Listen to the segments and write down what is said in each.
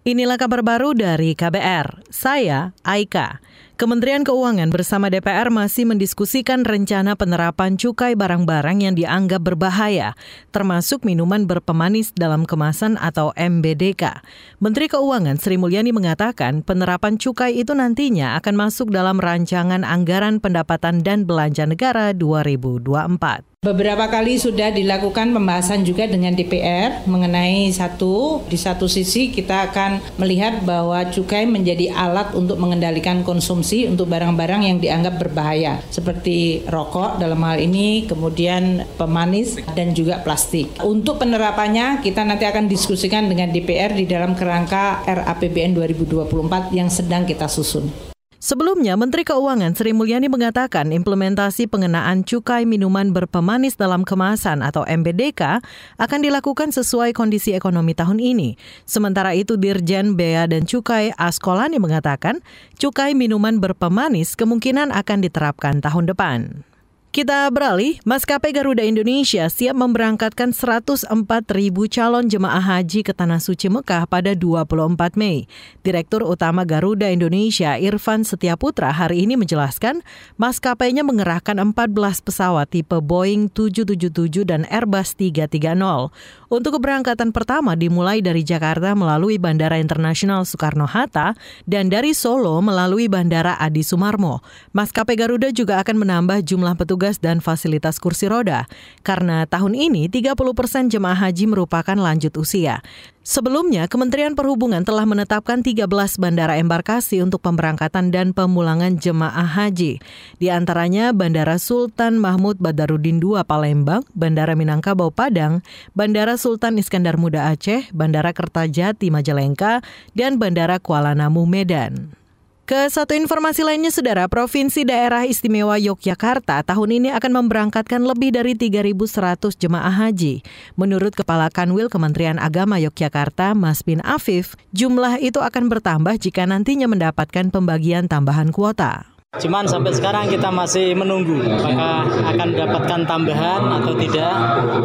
Inilah kabar baru dari KBR. Saya Aika. Kementerian Keuangan bersama DPR masih mendiskusikan rencana penerapan cukai barang-barang yang dianggap berbahaya, termasuk minuman berpemanis dalam kemasan atau MBDK. Menteri Keuangan Sri Mulyani mengatakan penerapan cukai itu nantinya akan masuk dalam rancangan anggaran pendapatan dan belanja negara 2024. Beberapa kali sudah dilakukan pembahasan juga dengan DPR mengenai satu, di satu sisi kita akan melihat bahwa cukai menjadi alat untuk mengendalikan konsumsi untuk barang-barang yang dianggap berbahaya seperti rokok dalam hal ini, kemudian pemanis dan juga plastik. Untuk penerapannya kita nanti akan diskusikan dengan DPR di dalam kerangka RAPBN 2024 yang sedang kita susun. Sebelumnya, Menteri Keuangan Sri Mulyani mengatakan implementasi pengenaan cukai minuman berpemanis dalam kemasan atau MBDK akan dilakukan sesuai kondisi ekonomi tahun ini. Sementara itu, Dirjen Bea dan Cukai Askolani mengatakan cukai minuman berpemanis kemungkinan akan diterapkan tahun depan. Kita beralih, Maskapai Garuda Indonesia siap memberangkatkan 104 ribu calon jemaah haji ke Tanah Suci Mekah pada 24 Mei. Direktur Utama Garuda Indonesia Irfan Setiaputra hari ini menjelaskan maskapainya mengerahkan 14 pesawat tipe Boeing 777 dan Airbus 330. Untuk keberangkatan pertama dimulai dari Jakarta melalui Bandara Internasional Soekarno-Hatta dan dari Solo melalui Bandara Adi Sumarmo. Maskapai Garuda juga akan menambah jumlah petugas petugas dan fasilitas kursi roda. Karena tahun ini 30 persen jemaah haji merupakan lanjut usia. Sebelumnya, Kementerian Perhubungan telah menetapkan 13 bandara embarkasi untuk pemberangkatan dan pemulangan jemaah haji. Di antaranya Bandara Sultan Mahmud Badarudin II Palembang, Bandara Minangkabau Padang, Bandara Sultan Iskandar Muda Aceh, Bandara Kertajati Majalengka, dan Bandara Kuala Namu Medan. Ke satu informasi lainnya, Saudara, Provinsi Daerah Istimewa Yogyakarta tahun ini akan memberangkatkan lebih dari 3.100 jemaah haji. Menurut Kepala Kanwil Kementerian Agama Yogyakarta, Mas Bin Afif, jumlah itu akan bertambah jika nantinya mendapatkan pembagian tambahan kuota. Cuman sampai sekarang kita masih menunggu apakah akan mendapatkan tambahan atau tidak.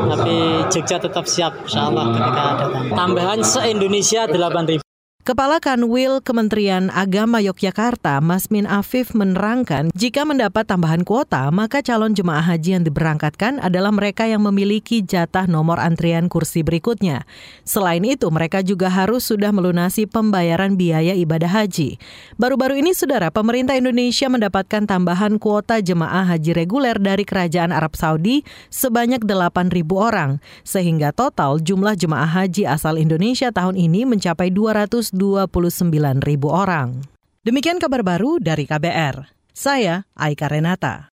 Tapi Jogja tetap siap insya Allah ketika ada tambahan se-Indonesia 8.000. Kepala Kanwil Kementerian Agama Yogyakarta, Masmin Afif menerangkan, jika mendapat tambahan kuota, maka calon jemaah haji yang diberangkatkan adalah mereka yang memiliki jatah nomor antrian kursi berikutnya. Selain itu, mereka juga harus sudah melunasi pembayaran biaya ibadah haji. Baru-baru ini, saudara, pemerintah Indonesia mendapatkan tambahan kuota jemaah haji reguler dari Kerajaan Arab Saudi sebanyak 8.000 orang, sehingga total jumlah jemaah haji asal Indonesia tahun ini mencapai 200 29 ribu orang. Demikian kabar baru dari KBR. Saya Aika Renata.